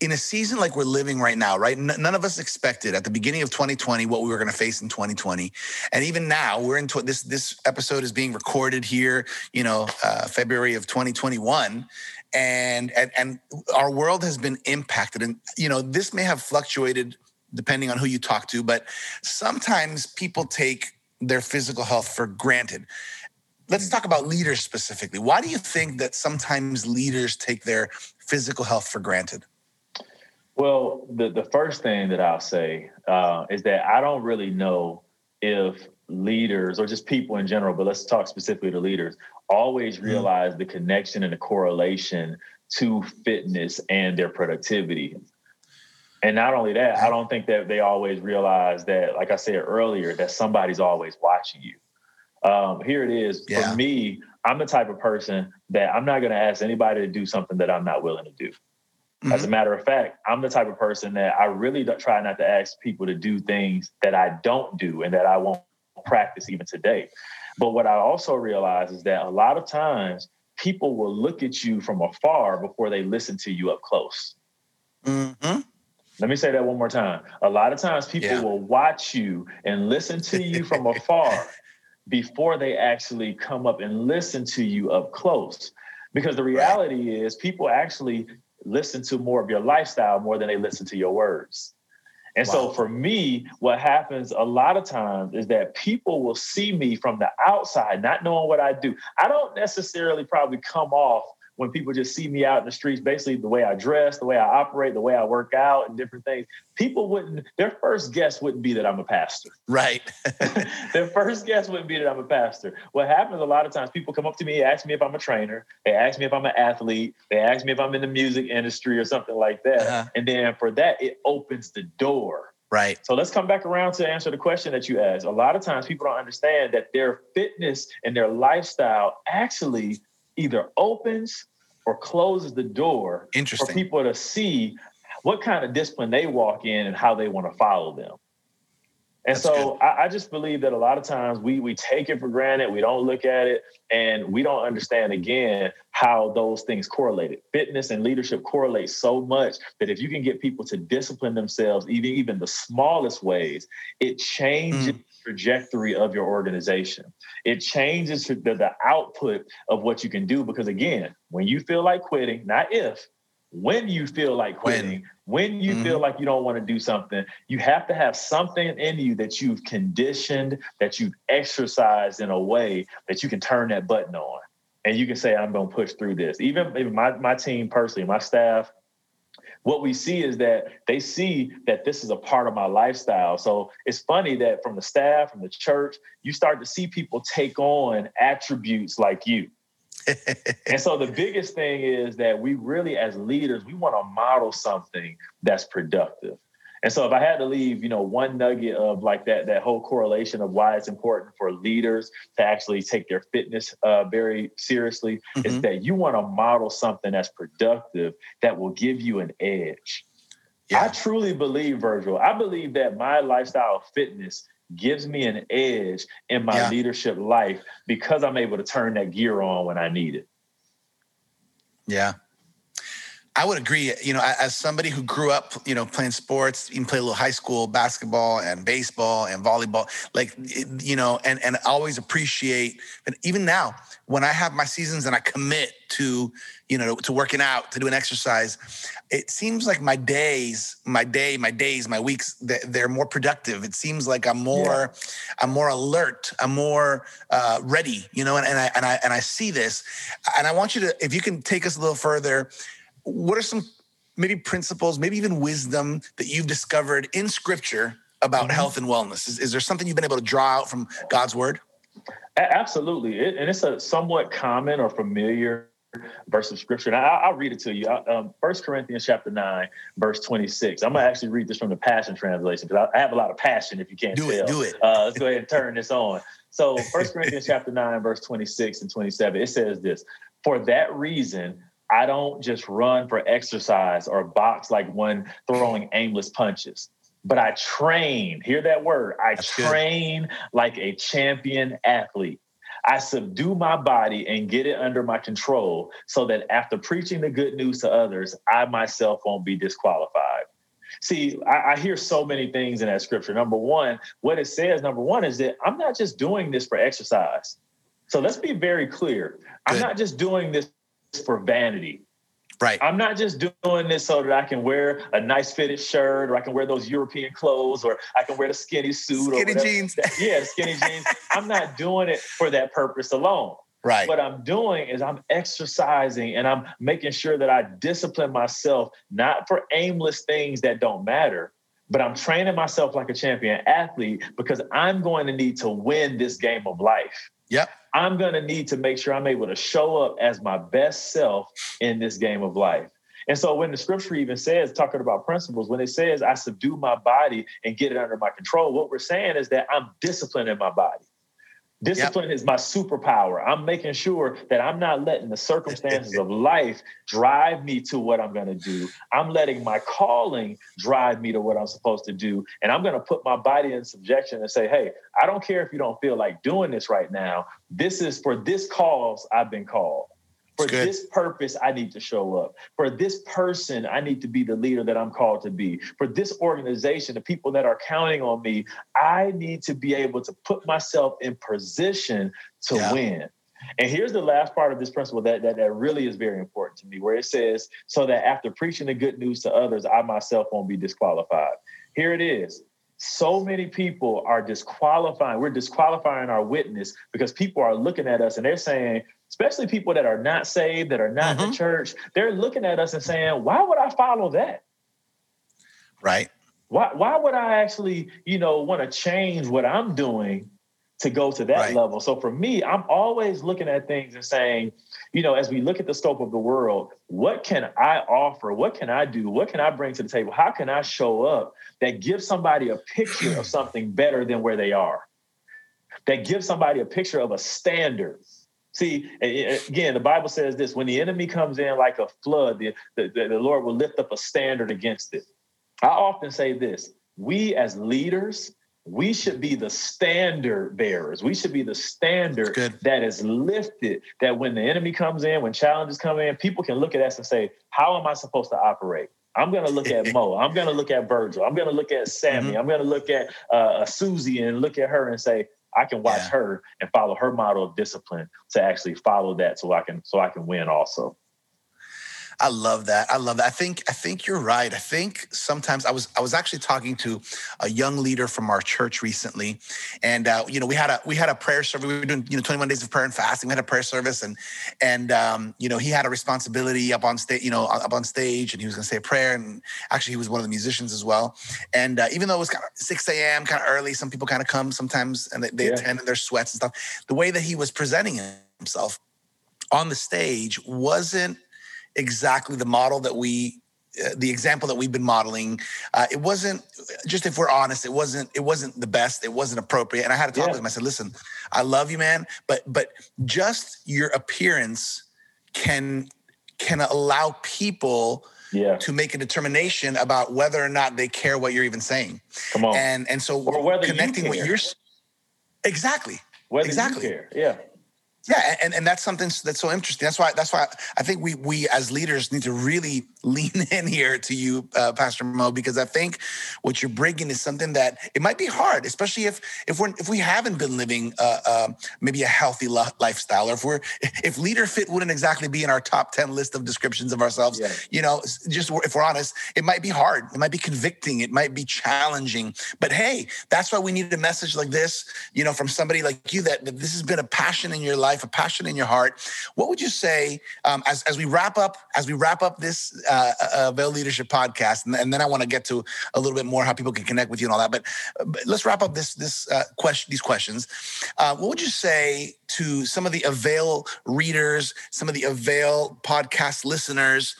[SPEAKER 1] in a season like we're living right now, right? N- none of us expected at the beginning of 2020 what we were going to face in 2020, and even now we're in tw- this. This episode is being recorded here, you know, uh, February of 2021, and, and and our world has been impacted, and you know, this may have fluctuated depending on who you talk to, but sometimes people take their physical health for granted let's talk about leaders specifically. Why do you think that sometimes leaders take their physical health for granted?
[SPEAKER 2] Well, the, the first thing that I'll say uh, is that I don't really know if leaders or just people in general, but let's talk specifically to leaders, always mm-hmm. realize mm-hmm. the connection and the correlation to fitness and their productivity. And not only that, I don't think that they always realize that, like I said earlier, that somebody's always watching you. Um, here it is. Yeah. For me, I'm the type of person that I'm not going to ask anybody to do something that I'm not willing to do. Mm-hmm. As a matter of fact, I'm the type of person that I really try not to ask people to do things that I don't do and that I won't practice even today. But what I also realize is that a lot of times people will look at you from afar before they listen to you up close. Mm-hmm. Let me say that one more time. A lot of times people yeah. will watch you and listen to you from afar before they actually come up and listen to you up close. Because the reality right. is people actually listen to more of your lifestyle more than they listen to your words. And wow. so for me, what happens a lot of times is that people will see me from the outside, not knowing what I do. I don't necessarily probably come off when people just see me out in the streets, basically the way I dress, the way I operate, the way I work out, and different things, people wouldn't, their first guess wouldn't be that I'm a pastor.
[SPEAKER 1] Right.
[SPEAKER 2] their first guess wouldn't be that I'm a pastor. What happens a lot of times, people come up to me, ask me if I'm a trainer, they ask me if I'm an athlete, they ask me if I'm in the music industry or something like that. Uh-huh. And then for that, it opens the door.
[SPEAKER 1] Right.
[SPEAKER 2] So let's come back around to answer the question that you asked. A lot of times people don't understand that their fitness and their lifestyle actually either opens or closes the door for people to see what kind of discipline they walk in and how they want to follow them. And That's so I, I, just believe that a lot of times we we take it for granted, we don't look at it, and we don't understand again how those things correlated. Fitness and leadership correlate so much that if you can get people to discipline themselves, even even the smallest ways, it changes mm trajectory of your organization. It changes the, the output of what you can do because, again, when you feel like quitting, not if, when you feel like quitting, when, when you mm-hmm. feel like you don't want to do something, you have to have something in you that you've conditioned, that you've exercised in a way that you can turn that button on. And you can say, I'm going to push through this. Even, even my, my team personally, my staff, what we see is that they see that this is a part of my lifestyle. So it's funny that from the staff, from the church, you start to see people take on attributes like you. and so the biggest thing is that we really, as leaders, we want to model something that's productive. And so if I had to leave, you know, one nugget of like that that whole correlation of why it's important for leaders to actually take their fitness uh, very seriously mm-hmm. is that you want to model something that's productive that will give you an edge. Yeah. I truly believe, Virgil, I believe that my lifestyle of fitness gives me an edge in my yeah. leadership life because I'm able to turn that gear on when I need it.
[SPEAKER 1] Yeah. I would agree. You know, as somebody who grew up, you know, playing sports, even played a little high school basketball and baseball and volleyball, like, you know, and and always appreciate. And even now, when I have my seasons and I commit to, you know, to working out, to doing exercise, it seems like my days, my day, my days, my weeks, they're more productive. It seems like I'm more, yeah. I'm more alert. I'm more uh, ready. You know, and, and I and I and I see this, and I want you to, if you can take us a little further what are some maybe principles, maybe even wisdom that you've discovered in scripture about mm-hmm. health and wellness? Is, is there something you've been able to draw out from God's word?
[SPEAKER 2] Absolutely. It, and it's a somewhat common or familiar verse of scripture. And I, will read it to you. Um, First Corinthians chapter 9, verse 26. I'm going to actually read this from the Passion Translation because I, I, have a lot of passion if you can't
[SPEAKER 1] do
[SPEAKER 2] tell.
[SPEAKER 1] It, do it.
[SPEAKER 2] Uh, let's go ahead and turn this on. So First Corinthians chapter 9, verse 26 and 27, it says this, For that reason, I don't just run for exercise or box like one throwing aimless punches, but I train. Hear that word. I That's train good. like a champion athlete. I subdue my body and get it under my control so that after preaching the good news to others, I myself won't be disqualified. See, I, I, hear so many things in that scripture. Number one, what it says, number one, is that I'm not just doing this for exercise. So let's be very clear. Good. I'm not just doing this for vanity.
[SPEAKER 1] Right.
[SPEAKER 2] I'm not just doing this so that I can wear a nice fitted shirt or I can wear those European clothes or I can wear the skinny suit
[SPEAKER 1] skinny or jeans.
[SPEAKER 2] Yeah, skinny jeans. I'm not doing it for that purpose alone.
[SPEAKER 1] Right.
[SPEAKER 2] What I'm doing is I'm exercising and I'm making sure that I discipline myself, not for aimless things that don't matter, but I'm training myself like a champion athlete because I'm going to need to win this game of life.
[SPEAKER 1] Yep.
[SPEAKER 2] I'm going to need to make sure I'm able to show up as my best self in this game of life. And so when the scripture even says, talking about principles, when it says, I subdue my body and get it under my control, what we're saying is that I'm disciplining my body. Discipline yep. is my superpower. I'm making sure that I'm not letting the circumstances of life drive me to what I'm going to do. I'm letting my calling drive me to what I'm supposed to do. And I'm going to put my body in subjection and say, hey, I don't care if you don't feel like doing this right now. This is for this cause I've been called. For this purpose, I need to show up. For this person, I need to be the leader that I'm called to be. For this organization, the people that are counting on me, I need to be able to put myself in position to yeah. win. And here's the last part of this principle that, that, that really is very important to me, where it says, so that after preaching the good news to others, I myself won't be disqualified. Here it is. So many people are disqualifying. We're disqualifying our witness because people are looking at us and they're saying, especially people that are not saved, that are not mm-hmm. in the mm-hmm. church, they're looking at us and saying, why would I follow that?
[SPEAKER 1] Right.
[SPEAKER 2] Why, why would I actually, you know, want to change what I'm doing to go to that right. level? So for me, I'm always looking at things and saying, you know, as we look at the scope of the world, what can I offer? What can I do? What can I bring to the table? How can I show up that gives somebody a picture of something better than where they are? That gives somebody a picture of a standard See, again, the Bible says this when the enemy comes in like a flood, the, the, the Lord will lift up a standard against it. I often say this we as leaders, we should be the standard bearers. We should be the standard that is lifted. That when the enemy comes in, when challenges come in, people can look at us and say, How am I supposed to operate? I'm going to look at Mo. I'm going to look at Virgil. I'm going to look at Sammy. Mm-hmm. I'm going to look at uh, Susie and look at her and say, I can watch yeah. her and follow her model of discipline to actually follow that so I can so I can win also.
[SPEAKER 1] I love that. I love that. I think I think you're right. I think sometimes I was I was actually talking to a young leader from our church recently, and uh, you know we had a we had a prayer service. We were doing you know 21 days of prayer and fasting. We had a prayer service, and and um, you know he had a responsibility up on stage, you know up on stage, and he was going to say a prayer. And actually, he was one of the musicians as well. And uh, even though it was kind of 6 a.m., kind of early, some people kind of come sometimes and they, they yeah. attend in their sweats and stuff. The way that he was presenting himself on the stage wasn't exactly the model that we uh, the example that we've been modeling. Uh, it wasn't just if we're honest it wasn't it wasn't the best it wasn't appropriate and i had to talk yeah. with him i said listen i love you man but but just your appearance can can allow people yeah. to make a determination about whether or not they care what you're even saying.
[SPEAKER 2] Come on.
[SPEAKER 1] And and so or whether connecting what you with your exactly
[SPEAKER 2] whether
[SPEAKER 1] exactly.
[SPEAKER 2] you care yeah
[SPEAKER 1] yeah, and, and that's something that's so interesting. That's why that's why I think we we as leaders need to really lean in here to you, uh, Pastor Mo, because I think what you're bringing is something that it might be hard, especially if if we're if we haven't been living uh, uh, maybe a healthy lifestyle, or if we're if leader fit wouldn't exactly be in our top ten list of descriptions of ourselves. Yeah. You know, just if we're honest, it might be hard, it might be convicting, it might be challenging. But hey, that's why we need a message like this, you know, from somebody like you that, that this has been a passion in your life life, a passion in your heart. What would you say um, as as we wrap up as we wrap up this uh, uh, Avail Leadership podcast, and, and then I want to get to a little bit more how people can connect with you and all that. But, but let's wrap up this this uh, question these questions. Uh, what would you say to some of the Avail readers, some of the Avail podcast listeners?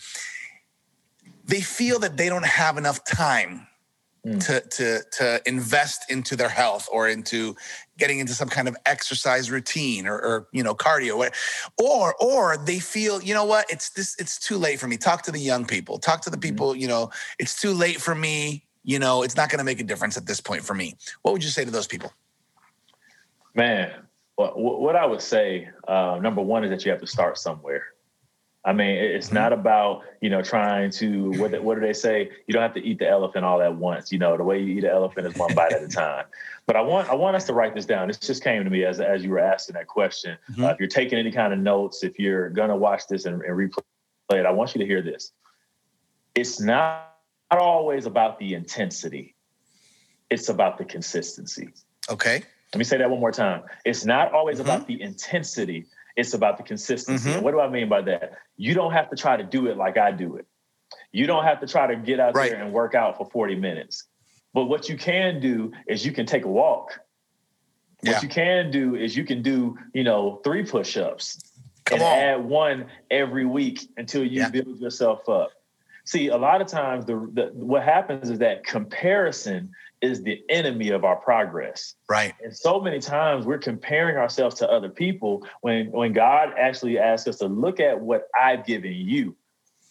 [SPEAKER 1] They feel that they don't have enough time Mm. to to to invest into their health or into getting into some kind of exercise routine or, or you know cardio or or they feel you know what it's this it's too late for me. Talk to the young people. Talk to the mm. people you know it's too late for me. You know it's not going to make a difference at this point for me. What would you say to those people?
[SPEAKER 2] Man well, what i would say uh, number one is that you have to start somewhere I mean, it's mm-hmm. not about you know trying to what, what do they say? You don't have to eat the elephant all at once. You know, the way you eat an elephant is one bite at a time. But I want I want us to write this down. This just came to me as as you were asking that question. Mm-hmm. Uh, if you're taking any kind of notes, if you're gonna watch this and, and replay it, I want you to hear this. It's not always about the intensity. It's about the consistency.
[SPEAKER 1] Okay.
[SPEAKER 2] Let me say that one more time. It's not always mm-hmm. about the intensity it's about the consistency. Mm-hmm. And what do I mean by that? You don't have to try to do it like I do it. You don't have to try to get out right. there and work out for 40 minutes. But what you can do is you can take a walk. What yeah. you can do is you can do, you know, three push-ups Come and on. add one every week until you yeah. build yourself up. See, a lot of times the, the what happens is that comparison is the enemy of our progress.
[SPEAKER 1] Right.
[SPEAKER 2] And so many times we're comparing ourselves to other people when when God actually asks us to look at what I've given you.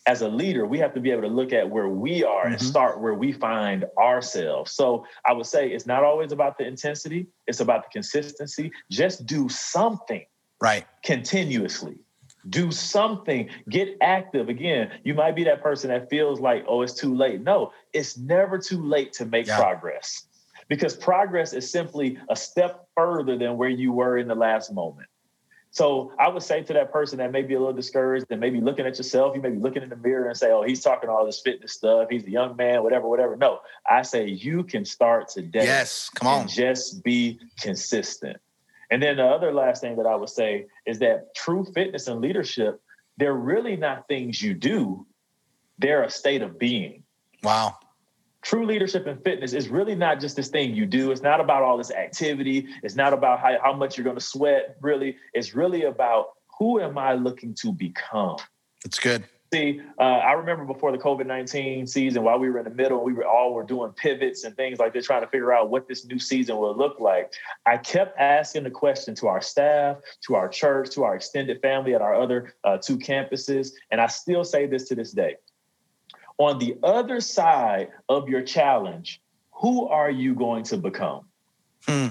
[SPEAKER 2] As a leader, we have to be able to look at where we are mm-hmm. and start where we find ourselves. So I would say it's not always about the intensity, it's about the consistency. Just do something
[SPEAKER 1] right
[SPEAKER 2] continuously do something get active. Again you might be that person that feels like oh it's too late. No it's never too late to make yeah. progress. Because progress is simply a step further than where you were in the last moment. So i would say to that person that may be a little discouraged and maybe looking at yourself you may be looking in the mirror and say oh he's talking all this fitness stuff. He's a young man whatever whatever. No i say you can start today
[SPEAKER 1] yes come on.
[SPEAKER 2] just be consistent and then the other last thing that I would say is that true fitness and leadership, they're really not things you do, they're a state of being.
[SPEAKER 1] Wow.
[SPEAKER 2] True leadership and fitness is really not just this thing you do. It's not about all this activity. It's not about how, how much you're going to sweat, really. It's really about who am I looking to become?
[SPEAKER 1] It's good.
[SPEAKER 2] See, uh, I remember before the COVID nineteen season, while we were in the middle, we were all were doing pivots and things like this, trying to figure out what this new season will look like. I kept asking the question to our staff, to our church, to our extended family at our other uh, two campuses, and I still say this to this day. On the other side of your challenge, who are you going to become? Hmm.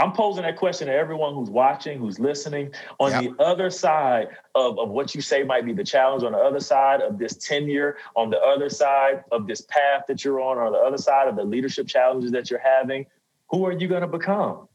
[SPEAKER 2] I'm posing that question to everyone who's watching, who's listening. On yep. the other side of, of what you say might be the challenge, on the other side of this tenure, on the other side of this path that you're on, on the other side of the leadership challenges that you're having, who are you going to become?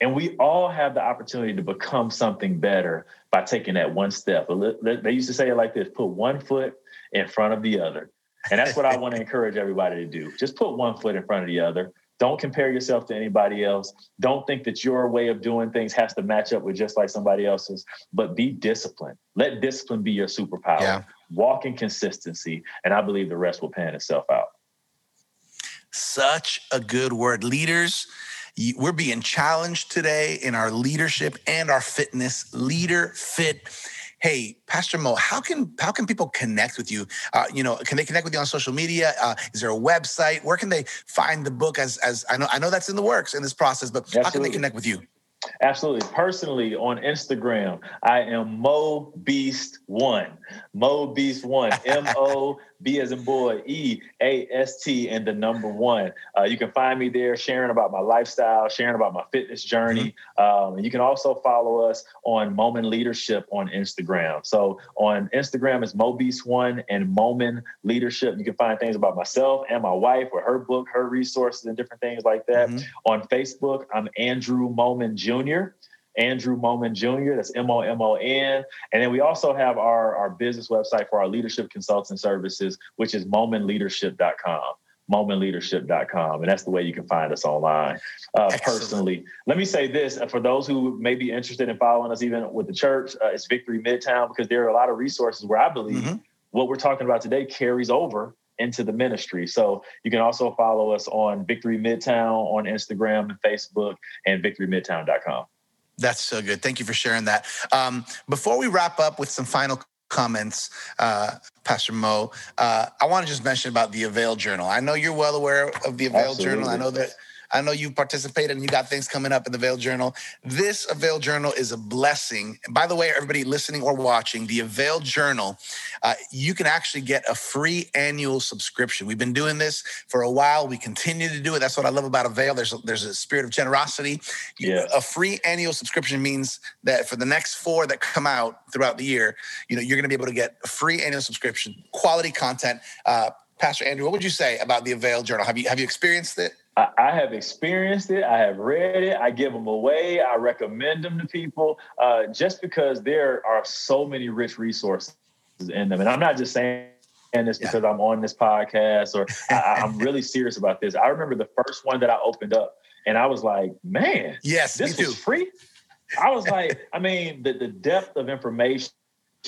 [SPEAKER 2] And we all have the opportunity to become something better by taking that one step. They used to say it like this put one foot in front of the other. And that's what I want to encourage everybody to do. Just put one foot in front of the other. Don't compare yourself to anybody else. Don't think that your way of doing things has to match up with just like somebody else's, but be disciplined. Let discipline be your superpower. Yeah. Walk in consistency, and I believe the rest will pan itself out.
[SPEAKER 1] Such a good word. Leaders, we're being challenged today in our leadership and our fitness. Leader, fit, hey, Pastor Mo, how can how can people connect with you? Uh, you know, can they connect with you on social media? Uh, is there a website? Where can they find the book? As as I know, I know that's in the works in this process, but Absolutely. how can they connect with you?
[SPEAKER 2] Absolutely. Personally, on Instagram, I am Mo Beast One. Mo Beast One. M O B as in boy, E A S T, and the number one. Uh, you can find me there sharing about my lifestyle, sharing about my fitness journey. Mm-hmm. Um, and you can also follow us on Moment Leadership on Instagram. So on Instagram is Mo Beast One and Moment Leadership. You can find things about myself and my wife or her book, her resources, and different things like that. Mm-hmm. On Facebook, I'm Andrew Momon Jr. Andrew Momon Jr. That's M O M O N. And then we also have our, our business website for our leadership consulting services, which is momentleadership.com. Momentleadership.com. And that's the way you can find us online. Uh, personally, let me say this uh, for those who may be interested in following us, even with the church, uh, it's Victory Midtown, because there are a lot of resources where I believe mm-hmm. what we're talking about today carries over into the ministry. So you can also follow us on Victory Midtown on Instagram and Facebook and victorymidtown.com.
[SPEAKER 1] That's so good. Thank you for sharing that. Um, before we wrap up with some final comments, uh, Pastor Mo, uh, I want to just mention about the Avail Journal. I know you're well aware of the Avail Absolutely. Journal. I know that I know you participated and you got things coming up in the Avail Journal. This Avail Journal is a blessing. And by the way, everybody listening or watching, the Avail Journal, uh, you can actually get a free annual subscription. We've been doing this for a while. We continue to do it. That's what I love about Avail. There's a, there's a spirit of generosity.
[SPEAKER 2] Yeah.
[SPEAKER 1] A free annual subscription means that for the next four that come out throughout the year, you know, you're going to be able to get a free annual subscription, quality content. Uh, Pastor Andrew, what would you say about the Avail Journal? Have you have you experienced it?
[SPEAKER 2] I, have experienced it. I have read it. I give them away. I recommend them to people uh, just because there are so many rich resources in them. And I'm not just saying this because I'm on this podcast or I, I'm really serious about this. I remember the first one that I opened up and I was like, man,
[SPEAKER 1] yes,
[SPEAKER 2] this was free. I was like, I mean, the, the depth of information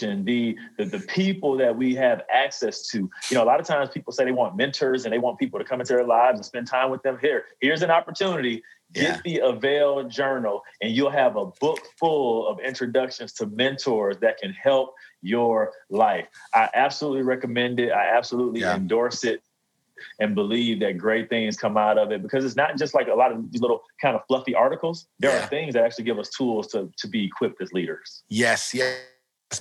[SPEAKER 2] the, the the people that we have access to. You know, a lot of times people say they want mentors and they want people to come into their lives and spend time with them. Here, here's an opportunity. Get yeah. the Avail Journal, and you'll have a book full of introductions to mentors that can help your life. I absolutely recommend it. I absolutely yeah. endorse it and believe that great things come out of it because it's not just like a lot of these little kind of fluffy articles. There yeah. are things that actually give us tools to, to be equipped as leaders.
[SPEAKER 1] Yes, yes.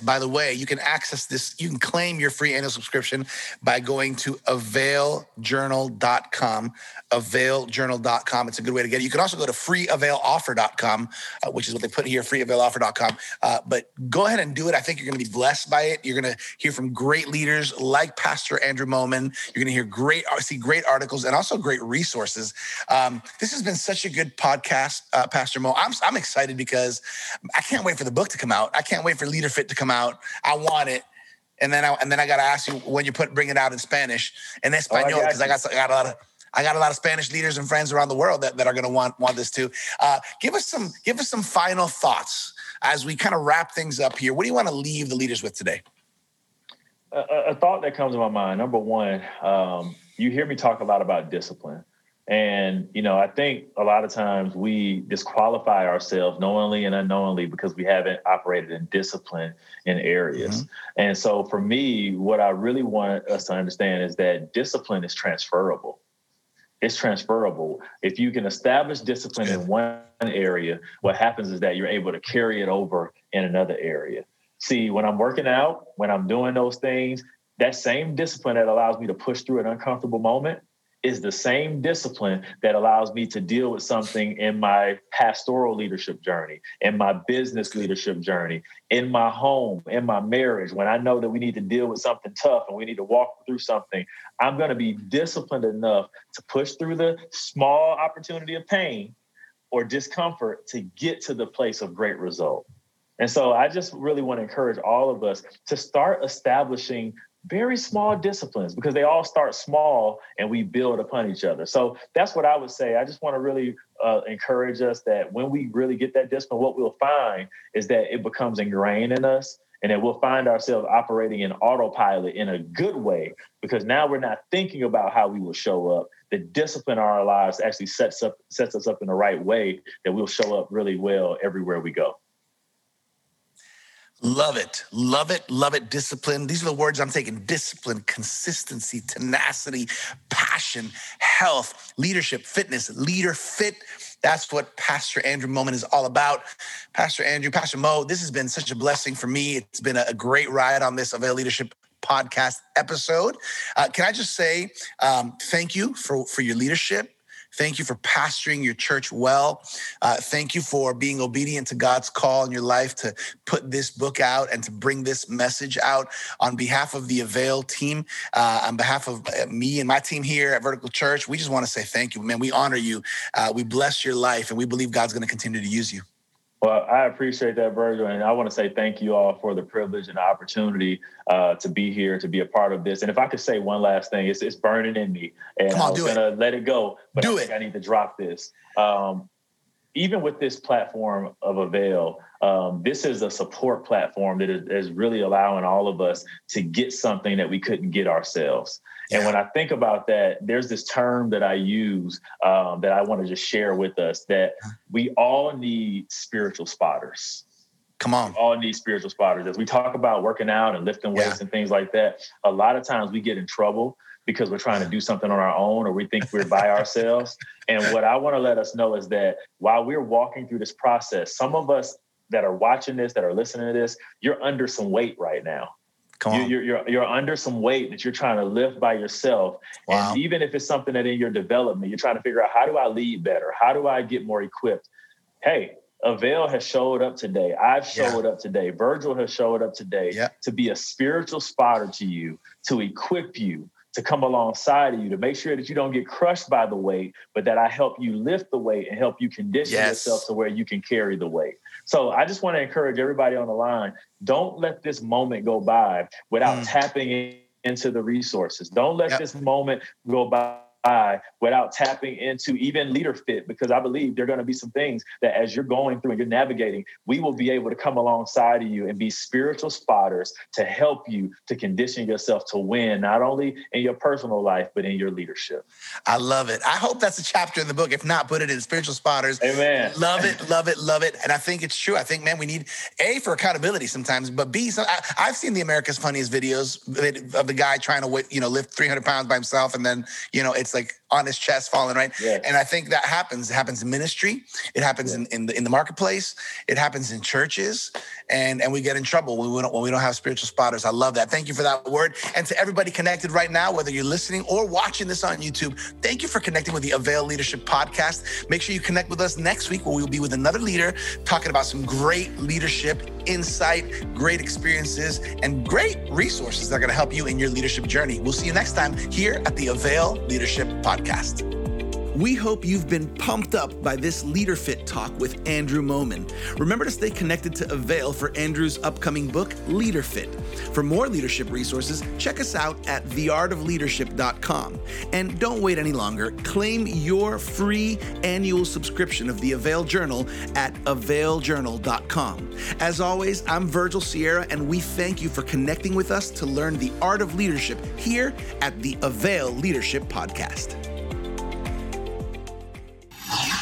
[SPEAKER 1] By the way, you can access this, you can claim your free annual subscription by going to availjournal.com. Availjournal.com. It's a good way to get it. You can also go to freeavailoffer.com, uh, which is what they put here, freeavailoffer.com. Uh, but go ahead and do it. I think you're going to be blessed by it. You're going to hear from great leaders like Pastor Andrew Momon. You're going to hear great, uh, see great articles and also great resources. Um, this has been such a good podcast, uh, Pastor Mo. I'm, I'm excited because I can't wait for the book to come out. I can't wait for Leader Fit to come come out. I want it. And then I and then I gotta ask you when you put bring it out in Spanish and Espanol because oh, I, got I got a lot of I got a lot of Spanish leaders and friends around the world that, that are going to want want this too. Uh, give us some give us some final thoughts as we kind of wrap things up here. What do you want to leave the leaders with today?
[SPEAKER 2] A, a thought that comes to my mind. Number one, um, you hear me talk a lot about discipline, and, you know, I think a lot of times we disqualify ourselves knowingly and unknowingly because we haven't operated in discipline in areas. Mm-hmm. And so for me, what I really want us to understand is that discipline is transferable. It's transferable. If you can establish discipline in one area, what happens is that you're able to carry it over in another area. See, when I'm working out, when I'm doing those things, that same discipline that allows me to push through an uncomfortable moment is the same discipline that allows me to deal with something in my pastoral leadership journey, in my business leadership journey, in my home, in my marriage. When I know that we need to deal with something tough and we need to walk through something, I'm going to be disciplined enough to push through the small opportunity of pain or discomfort to get to the place of great result. And so I just really want to encourage all of us to start establishing very small disciplines because they all start small and we build upon each other. So that's what I would say. I just want to really uh, encourage us that when we really get that discipline, what we'll find is that it becomes ingrained in us and that we'll find ourselves operating in autopilot in a good way because now we're not thinking about how we will show up. The discipline in our lives actually sets up sets us up in the right way that we'll show up really well everywhere we go.
[SPEAKER 1] Love it. Love it. Love it. Discipline. These are the words I'm taking discipline, consistency, tenacity, passion, health, leadership, fitness, leader fit. That's what Pastor Andrew Momon is all about. Pastor Andrew, Pastor Mo, this has been such a blessing for me. It's been a great ride on this Avail Leadership podcast episode. Uh, can I just say um, thank you for, for your leadership? Thank you for pastoring your church well. Uh, thank you for being obedient to God's call in your life to put this book out and to bring this message out on behalf of the Avail team, uh, on behalf of uh, me and my team here at Vertical Church. We just want to say thank you, man. We honor you. Uh, we bless your life, and we believe God's going to continue to use you.
[SPEAKER 2] Well, I appreciate that, Virgil, and I want to say thank you all for the privilege and the opportunity uh, to be here, to be a part of this. And if I could say one last thing, it's, it's burning in me, and on, I'm gonna let it go, but do I think it. I need to drop this. Um, even with this platform of Avail, um, this is a support platform that is, is, really allowing all of us to get something that we couldn't get ourselves. And when I think about that, there's this term that I use um, that I want to just share with us that we all need spiritual spotters.
[SPEAKER 1] Come on.
[SPEAKER 2] We all need spiritual spotters. As we talk about working out and lifting weights yeah. and things like that, a lot of times we get in trouble because we're trying to do something on our own or we think we're by ourselves. And what I want to let us know is that while we're walking through this process, some of us that are watching this, that are listening to this, you're under some weight right now. Come. You're, you're, you're under some weight that you're trying to lift by yourself. Wow. And even if it's something that in your development, you're trying to figure out how do I lead better? How do I get more equipped? Hey, Avail has showed up today. I've showed yeah. up today. Virgil has showed up today yeah. to be a spiritual spotter to you, to equip you, to come alongside of you, to make sure that you don't get crushed by the weight, but that I help you lift the weight and help you condition yes. yourself to where you can carry the weight. So I just want to encourage everybody on the line don't let this moment go by without mm. tapping into the resources. Don't let yep. this moment go by by without tapping into even leader fit because i believe there are going to be some things that as you're going through and you're navigating we will be able to come alongside of you and be spiritual spotters to help you to condition yourself to win not only in your personal life but in your leadership.
[SPEAKER 1] I love it. I hope that's a chapter in the book. If not put it in spiritual spotters.
[SPEAKER 2] Amen.
[SPEAKER 1] Love it love it love it. And i think it's true. I think man we need a for accountability sometimes but b so I, i've seen the america's funniest videos of the guy trying to you know lift 300 pounds by himself and then you know it's like on his chest falling, right? And I think that happens. It happens in ministry. It happens in, in the in the marketplace. It happens in churches, and and we get in trouble when we don't when we don't have spiritual spotters. I love that. Thank you for that word. And to everybody connected right now, whether you're listening or watching this on YouTube, thank you for connecting with the Avail Leadership Podcast. Make sure you connect with us next week, where we'll be with another leader talking about some great leadership insight, great experiences, and great resources that are going to help you in your leadership journey. We'll see you next time here at the Avail Leadership Podcast. We hope you've been pumped up by this Leader Fit talk with Andrew Momon. Remember to stay connected to Avail for Andrew's upcoming book, Leader Fit. For more leadership resources, check us out at theartofleadership.com. And don't wait any longer. Claim your free annual subscription of the Avail Journal at availjournal.com. As always, I'm Virgil Sierra, and we thank you for connecting with us to learn the art of leadership here at the Avail Leadership Podcast. Yeah.